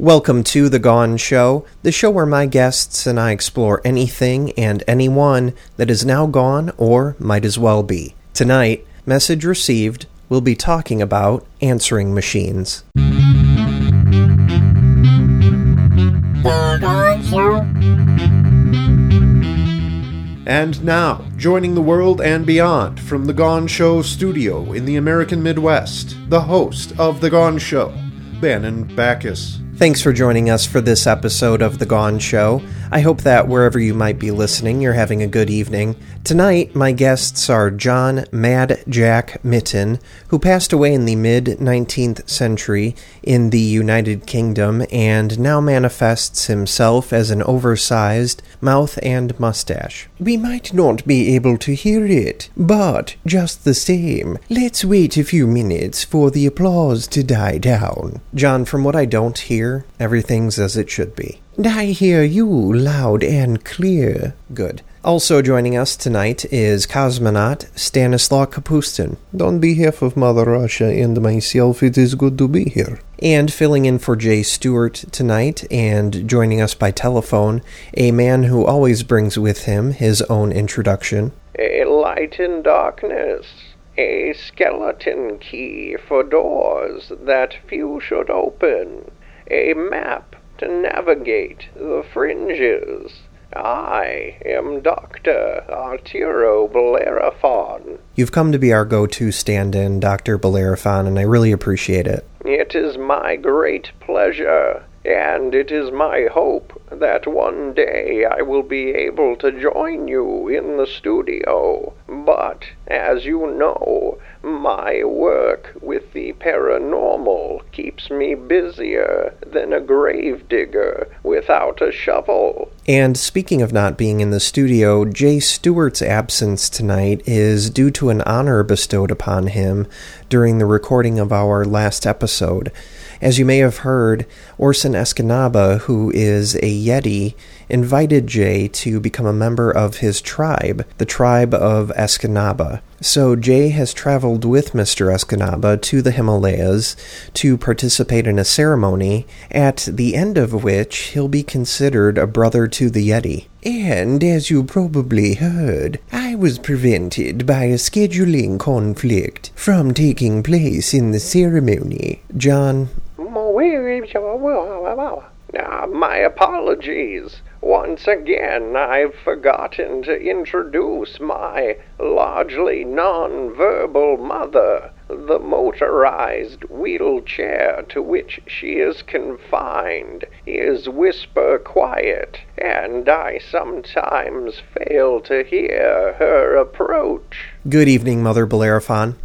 Welcome to The Gone Show, the show where my guests and I explore anything and anyone that is now gone or might as well be. Tonight, message received, we'll be talking about answering machines. The Gone Show. And now, joining the world and beyond from The Gone Show studio in the American Midwest, the host of The Gone Show, Bannon Backus. Thanks for joining us for this episode of The Gone Show. I hope that wherever you might be listening, you're having a good evening. Tonight, my guests are John Mad Jack Mitten, who passed away in the mid 19th century in the United Kingdom and now manifests himself as an oversized mouth and mustache. We might not be able to hear it, but just the same, let's wait a few minutes for the applause to die down. John, from what I don't hear, everything's as it should be. And I hear you loud and clear. Good. Also joining us tonight is cosmonaut Stanislaw Kapustin. On behalf of Mother Russia and myself, it is good to be here. And filling in for Jay Stewart tonight and joining us by telephone, a man who always brings with him his own introduction. A light in darkness, a skeleton key for doors that few should open, a map to navigate the fringes. I am Dr. Arturo Bellerophon. You've come to be our go to stand in, Dr. Bellerophon, and I really appreciate it. It is my great pleasure, and it is my hope that one day I will be able to join you in the studio. But, as you know, my work with the paranormal keeps me busier than a gravedigger without a shovel. And speaking of not being in the studio, Jay Stewart's absence tonight is due to an honor bestowed upon him during the recording of our last episode. As you may have heard, Orson Escanaba, who is a Yeti, invited Jay to become a member of his tribe, the tribe of Escanaba. So Jay has traveled with Mr. Escanaba to the Himalayas to participate in a ceremony, at the end of which he'll be considered a brother to the Yeti. And as you probably heard, I was prevented by a scheduling conflict from taking place in the ceremony. John, uh, my apologies. Once again, I've forgotten to introduce my largely non-verbal mother, the motorized wheelchair to which she is confined is whisper quiet, and I sometimes fail to hear her approach. Good evening, Mother Bellerophon.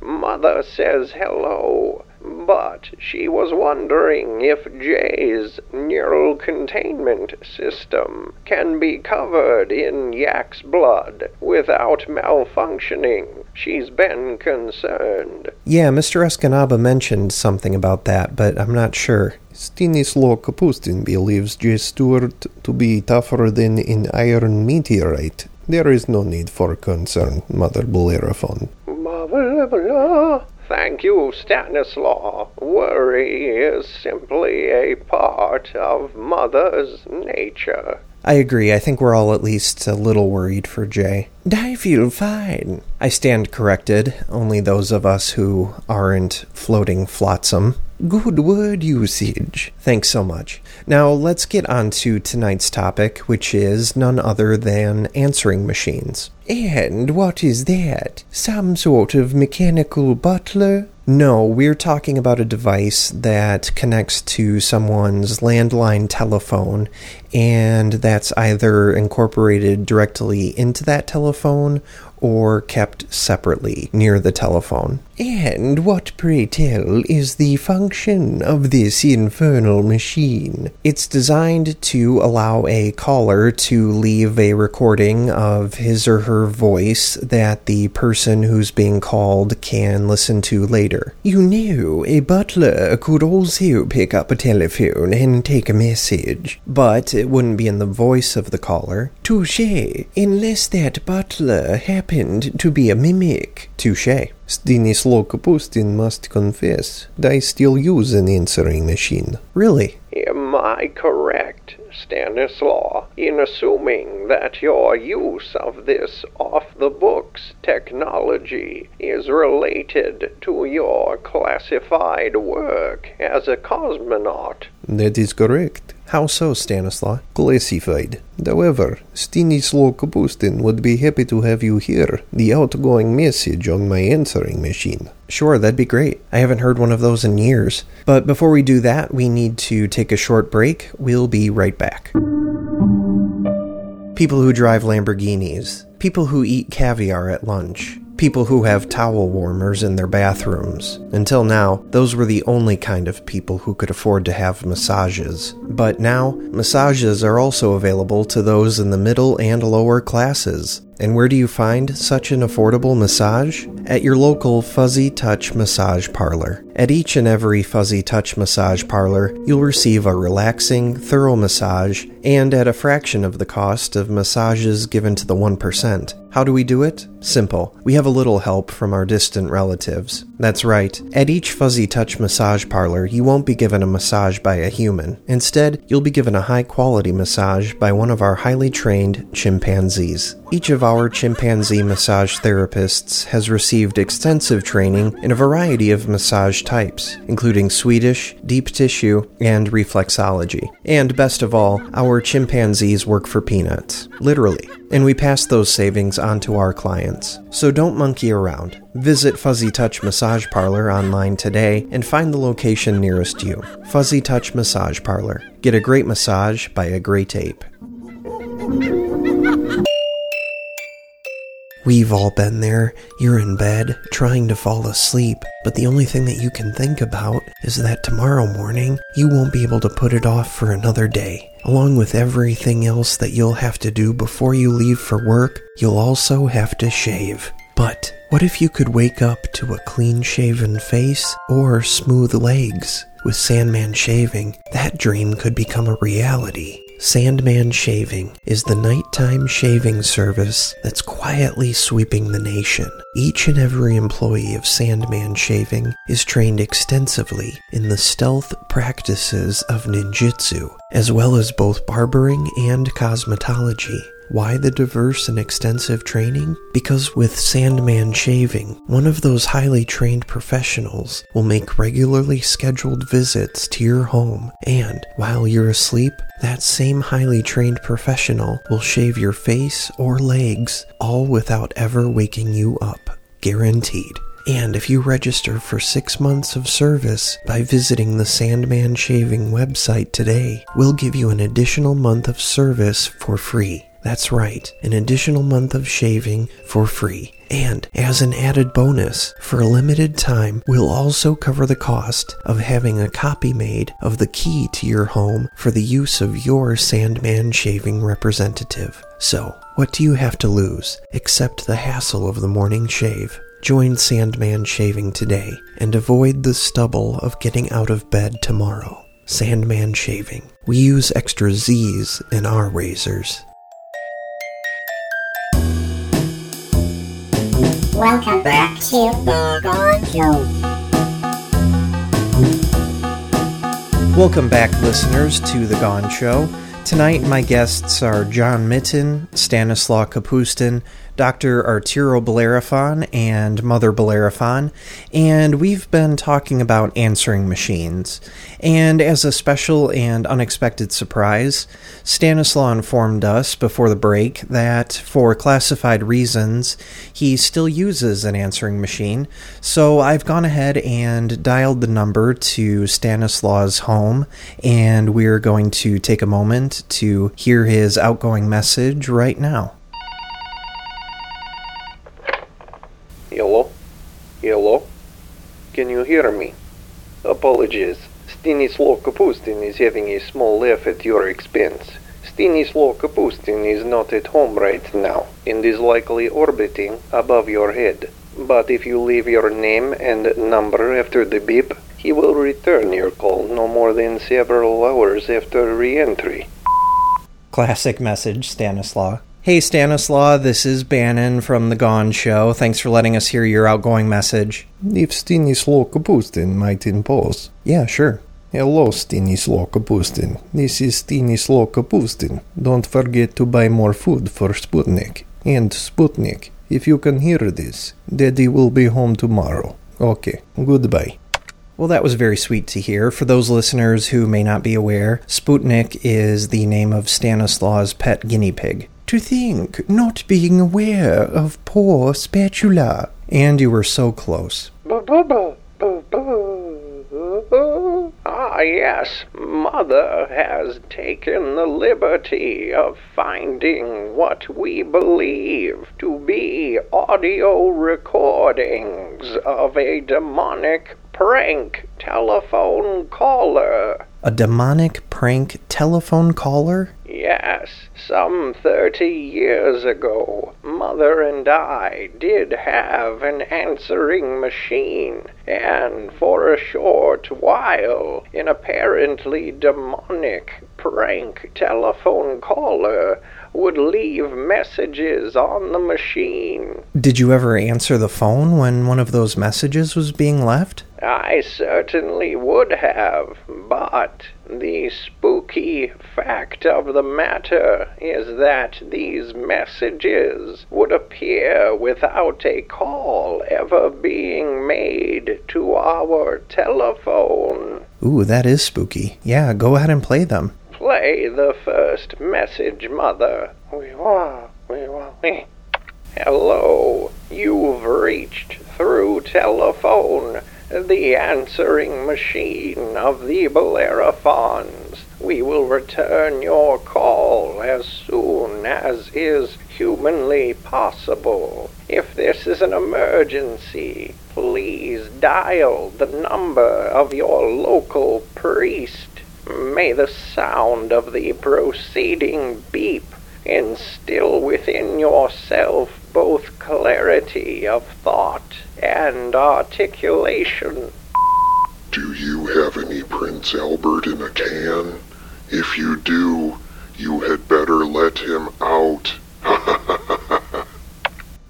Mother says hello, but she was wondering if Jay's neural containment system can be covered in yak's blood without malfunctioning. She's been concerned. Yeah, Mr. Escanaba mentioned something about that, but I'm not sure. Stanislaw Kapustin believes Jay Stewart to be tougher than an iron meteorite. There is no need for concern, Mother Bellerophon. Thank you, Stanislaw. Worry is simply a part of Mother's nature. I agree. I think we're all at least a little worried for Jay. I feel fine. I stand corrected. Only those of us who aren't floating flotsam. Good word usage. Thanks so much. Now let's get on to tonight's topic, which is none other than answering machines. And what is that? Some sort of mechanical butler? No, we're talking about a device that connects to someone's landline telephone, and that's either incorporated directly into that telephone or kept separately near the telephone. And what, pray tell, is the function of this infernal machine? It's designed to allow a caller to leave a recording of his or her voice that the person who's being called can listen to later. You know, a butler could also pick up a telephone and take a message. But it wouldn't be in the voice of the caller. Touche, unless that butler happened to be a mimic. Touche. Stanislaw Kapustin must confess that I still use an answering machine. Really? Am I correct, Stanislaw, in assuming that your use of this off the books technology is related to your classified work as a cosmonaut? That is correct. How so, Stanislaw? Classified. However, Stanislaw Kapustin would be happy to have you hear the outgoing message on my answering machine. Sure, that'd be great. I haven't heard one of those in years. But before we do that, we need to take a short break. We'll be right back. People who drive Lamborghinis, people who eat caviar at lunch, people who have towel warmers in their bathrooms. Until now, those were the only kind of people who could afford to have massages. But now, massages are also available to those in the middle and lower classes. And where do you find such an affordable massage? At your local Fuzzy Touch Massage Parlor. At each and every Fuzzy Touch Massage Parlor, you'll receive a relaxing, thorough massage, and at a fraction of the cost of massages given to the 1%. How do we do it? Simple. We have a little help from our distant relatives. That's right. At each Fuzzy Touch Massage Parlor, you won't be given a massage by a human. Instead, you'll be given a high quality massage by one of our highly trained chimpanzees. Each of our chimpanzee massage therapists has received extensive training in a variety of massage types, including Swedish, deep tissue, and reflexology. And best of all, our chimpanzees work for peanuts. Literally. And we pass those savings on to our clients. So don't monkey around. Visit Fuzzy Touch Massage Parlor online today and find the location nearest you. Fuzzy Touch Massage Parlor. Get a great massage by a great ape. We've all been there. You're in bed, trying to fall asleep, but the only thing that you can think about is that tomorrow morning you won't be able to put it off for another day. Along with everything else that you'll have to do before you leave for work, you'll also have to shave. But what if you could wake up to a clean shaven face or smooth legs? With Sandman Shaving, that dream could become a reality. Sandman Shaving is the nighttime shaving service that's quietly sweeping the nation. Each and every employee of Sandman Shaving is trained extensively in the stealth practices of ninjutsu, as well as both barbering and cosmetology. Why the diverse and extensive training? Because with Sandman Shaving, one of those highly trained professionals will make regularly scheduled visits to your home, and while you're asleep, that same highly trained professional will shave your face or legs, all without ever waking you up. Guaranteed. And if you register for six months of service by visiting the Sandman Shaving website today, we'll give you an additional month of service for free. That's right, an additional month of shaving for free. And as an added bonus, for a limited time, we'll also cover the cost of having a copy made of the key to your home for the use of your Sandman shaving representative. So, what do you have to lose except the hassle of the morning shave? Join Sandman Shaving today and avoid the stubble of getting out of bed tomorrow. Sandman Shaving. We use extra Z's in our razors. Welcome back to The Gone Show. Welcome back, listeners, to The Gone Show. Tonight, my guests are John Mitten, Stanislaw Kapustin, Dr. Arturo Bellerophon, and Mother Bellerophon, and we've been talking about answering machines. And as a special and unexpected surprise, Stanislaw informed us before the break that for classified reasons, he still uses an answering machine. So I've gone ahead and dialed the number to Stanislaw's home, and we're going to take a moment to hear his outgoing message right now. Hello? Hello? Can hear me? Apologies. Stanislaw Kapustin is having a small laugh at your expense. Stanislaw Kapustin is not at home right now and is likely orbiting above your head. But if you leave your name and number after the beep, he will return your call no more than several hours after re-entry. Classic message, Stanislaw. Hey Stanislaw, this is Bannon from The Gone Show. Thanks for letting us hear your outgoing message. If Stanislaw Kapustin might impose. Yeah, sure. Hello, Stanislaw Kapustin. This is Stanislaw Kapustin. Don't forget to buy more food for Sputnik. And Sputnik, if you can hear this, Daddy will be home tomorrow. Okay, goodbye. Well, that was very sweet to hear. For those listeners who may not be aware, Sputnik is the name of Stanislaw's pet guinea pig. To think, not being aware of poor Spatula. And you were so close. Ah, yes, Mother has taken the liberty of finding what we believe to be audio recordings of a demonic prank telephone caller. A demonic prank telephone caller? Yes, some 30 years ago, Mother and I did have an answering machine, and for a short while, an apparently demonic prank telephone caller would leave messages on the machine. Did you ever answer the phone when one of those messages was being left? I certainly would have, but the spooky fact of the matter is that these messages would appear without a call ever being made to our telephone. Ooh, that is spooky. Yeah, go ahead and play them. Play the first message, Mother. We want, we want, we. Hello, you've reached through telephone the answering machine of the Bellerophons. We will return your call as soon as is humanly possible. If this is an emergency, please dial the number of your local priest. May the sound of the proceeding beep instill within yourself both clarity of thought and articulation. Do you have any Prince Albert in a can? If you do, you had better let him out.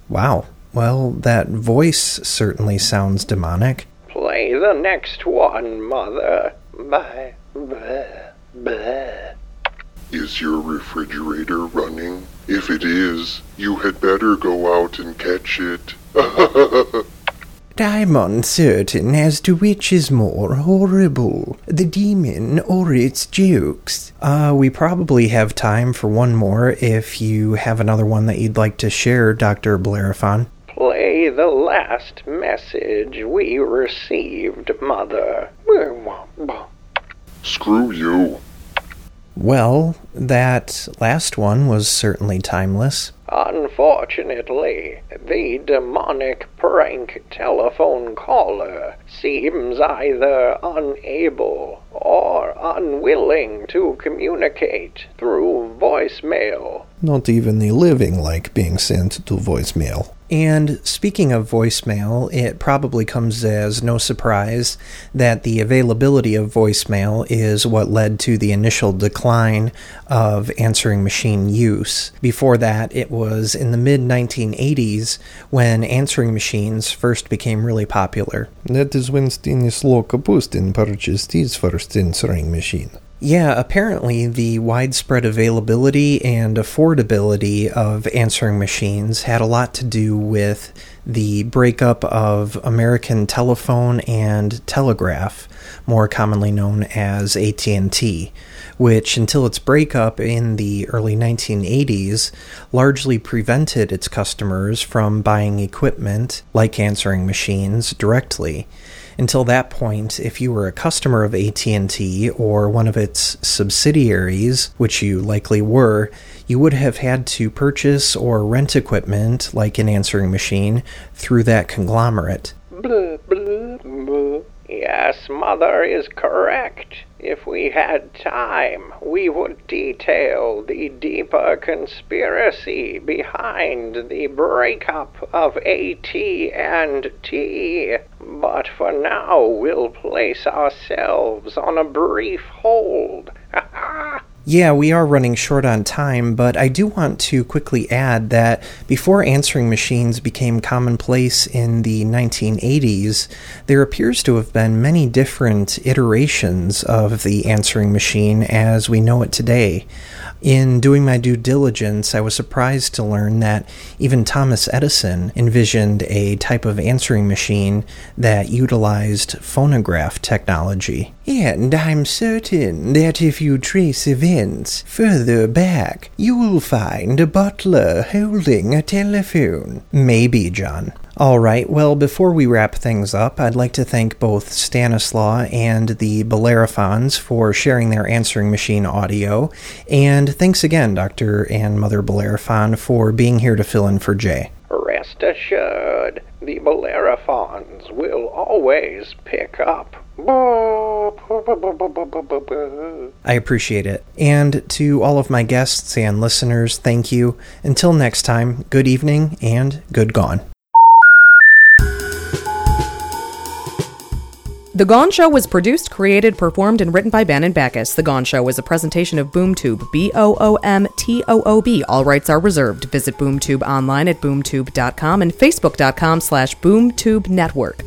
Wow. Well, that voice certainly sounds demonic. Play the next one, Mother. Bye. Blah, blah. Is your refrigerator running? If it is, you had better go out and catch it. I'm uncertain as to which is more horrible, the demon or its jokes. Uh, we probably have time for one more if you have another one that you'd like to share, Dr. Bellerophon. Play the last message we received, Mother. Screw you. Well, that last one was certainly timeless. Unfortunately, the demonic prank telephone caller seems either unable or unwilling to communicate through voicemail. Not even the living like being sent to voicemail. And speaking of voicemail, it probably comes as no surprise that the availability of voicemail is what led to the initial decline of answering machine use. Before that, it was in the mid 1980s when answering machines first became really popular. That is when Stanislaw Kapustin purchased his first answering machine. Yeah, apparently the widespread availability and affordability of answering machines had a lot to do with the breakup of American Telephone and Telegraph, more commonly known as AT&T, which until its breakup in the early 1980s largely prevented its customers from buying equipment like answering machines directly until that point if you were a customer of AT&T or one of its subsidiaries which you likely were you would have had to purchase or rent equipment like an answering machine through that conglomerate Blah, blah, blah. Yes, Mother is correct. If we had time, we would detail the deeper conspiracy behind the breakup of AT and T. But for now, we'll place ourselves on a brief hold. Yeah, we are running short on time, but I do want to quickly add that before answering machines became commonplace in the 1980s, there appears to have been many different iterations of the answering machine as we know it today. In doing my due diligence, I was surprised to learn that even Thomas Edison envisioned a type of answering machine that utilized phonograph technology. And I'm certain that if you trace events further back, you will find a butler holding a telephone. Maybe, John. All right, well, before we wrap things up, I'd like to thank both Stanislaw and the Bellerophons for sharing their answering machine audio. And thanks again, Dr. and Mother Bellerophon, for being here to fill in for Jay. Rest assured, the Bellerophons will always pick up. I appreciate it. And to all of my guests and listeners, thank you. Until next time, good evening and good gone. The Gone Show was produced, created, performed, and written by and Backus. The Gone Show is a presentation of BoomToob, B O O M T O O B. All rights are reserved. Visit BoomToob online at boomtoob.com and facebook.com slash boomtoob network.